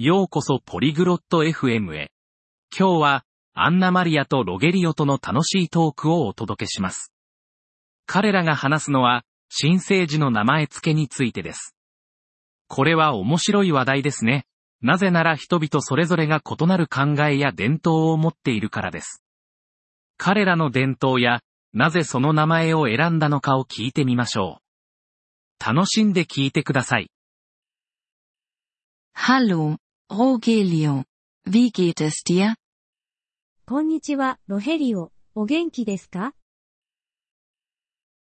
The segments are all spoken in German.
ようこそポリグロット FM へ。今日は、アンナマリアとロゲリオとの楽しいトークをお届けします。彼らが話すのは、新生児の名前付けについてです。これは面白い話題ですね。なぜなら人々それぞれが異なる考えや伝統を持っているからです。彼らの伝統や、なぜその名前を選んだのかを聞いてみましょう。楽しんで聞いてください。Hallo, Rogelio. Wie geht es dir? こんにちは、ロヘリオ。お元気ですか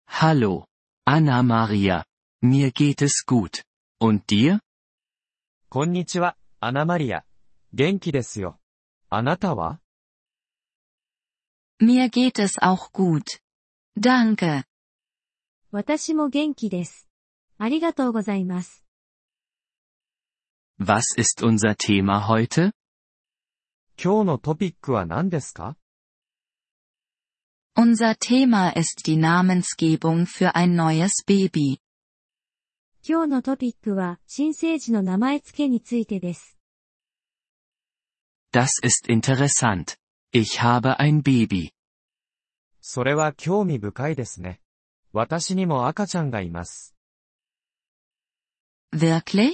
Hallo, Anna Maria. Mir geht es gut. Und dir? こんにちは、アナマリア。元気ですよ。あなたは Mir geht es auch gut. Danke. 私も元気です。ありがとうございます。 Was ist unser Thema heute? 今日のトピックは何ですか Unser Thema ist die Namensgebung für ein neues Baby. 今日のトピックは、新生児の名前付けについてです。 Das ist interessant. Ich habe ein Baby. それは興味深いですね。私にも赤ちゃんがいます。 Wirklich?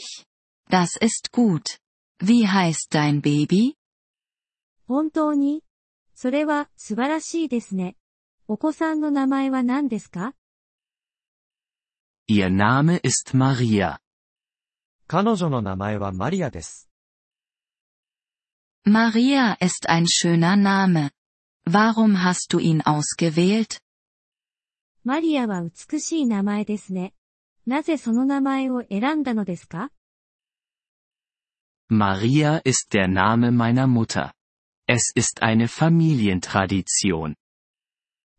Das ist gut. Wie heißt dein Baby? 本当にそれは、素晴らしいですね。お子さんの名前は何ですか Ihr Name ist Maria. 彼女の名前はマリアです。 Maria ist ein schöner Name. Warum hast du ihn ausgewählt? マリアは美しい名前ですね。なぜその名前を選んだのですか Maria ist der Name meiner Mutter. Es ist eine Familientradition.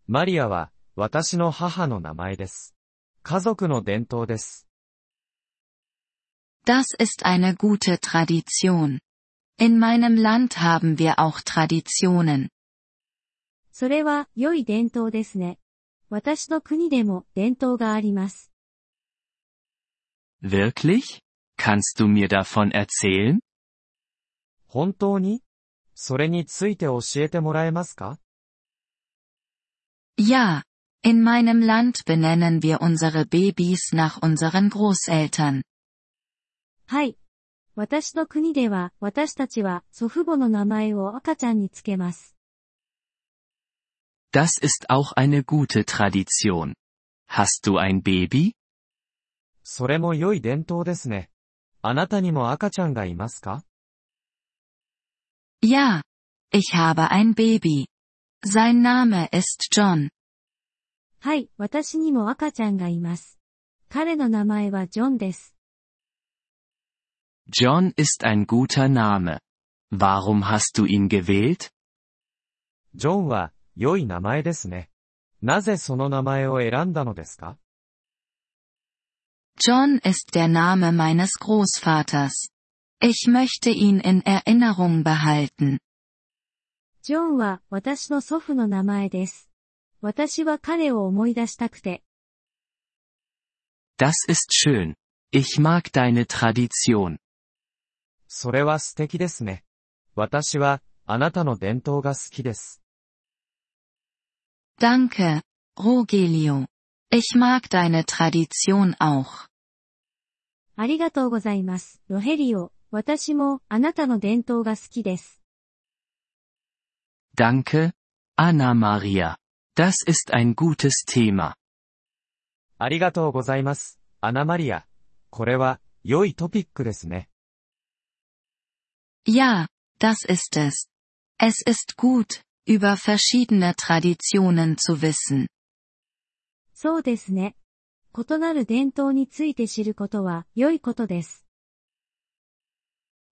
マリアは、私の母の名前です。家族の伝統です。 Das ist eine gute Tradition. In meinem Land haben wir auch Traditionen. それは、良い伝統ですね。私の国でも伝統があります。 Wirklich? Kannst du mir davon erzählen? 本当にそれについて教えてもらえますか Ja, in meinem Land benennen wir unsere Babys nach unseren Großeltern. はい。私の国では、私たちは祖父母の名前を赤ちゃんにつけます。Das ist auch eine gute Tradition. Hast du ein Baby? それも良い伝統ですね。あなたにも赤ちゃんがいますか Ja, ich habe ein Baby. Sein Name ist John. はい、私にも赤ちゃんがいます。彼の名前はジョンです。 John ist ein guter Name. Warum hast du ihn gewählt? ジョンは、良い名前ですね。なぜその名前を選んだのですか John ist der Name meines Großvaters. Ich möchte ihn in Erinnerung behalten. ジョンは私の祖父の名前です。私は彼を思い出したくて。 Das ist schön. Ich mag deine Tradition. それは素敵ですね。私は、あなたの伝統が好きです。 Danke, Rogelio. Ich mag deine Tradition auch. ありがとうございます、ロヘリオ。 私もあなたの伝統が好きです。Danke, Anna Maria. Das ist ein gutes Thema. ありがとうございます、アナマリア。これは、良いトピックですね。Ja, das ist es. Es ist gut, über verschiedene Traditionen zu wissen. そうですね。異なる伝統について知ることは良いことです。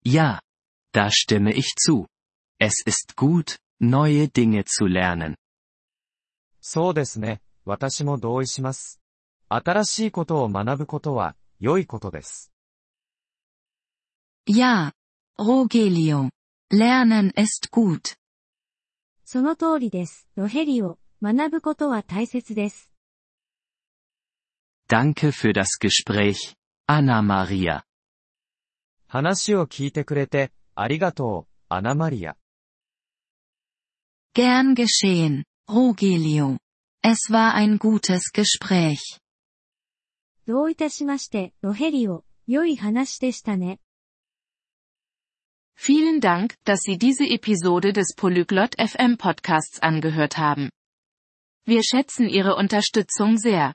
Ja, da stimme ich zu. Es ist gut, neue Dinge zu lernen. そうですね。私も同意します。新しいことを学ぶことは、良いことです。 Ja, Rogelio. Lernen ist gut. その通りです。ロヘリオ。学ぶことは大切です。 Danke für das Gespräch, Anna Maria. 話を聞いてくれて、ありがとう、アナマリア。 Gern geschehen, Rogelio. Es war ein gutes Gespräch. どういたしまして、ロヘリオ、良い話でしたね。 Vielen Dank, dass Sie diese Episode des Polyglot FM Podcasts angehört haben. Wir schätzen Ihre Unterstützung sehr.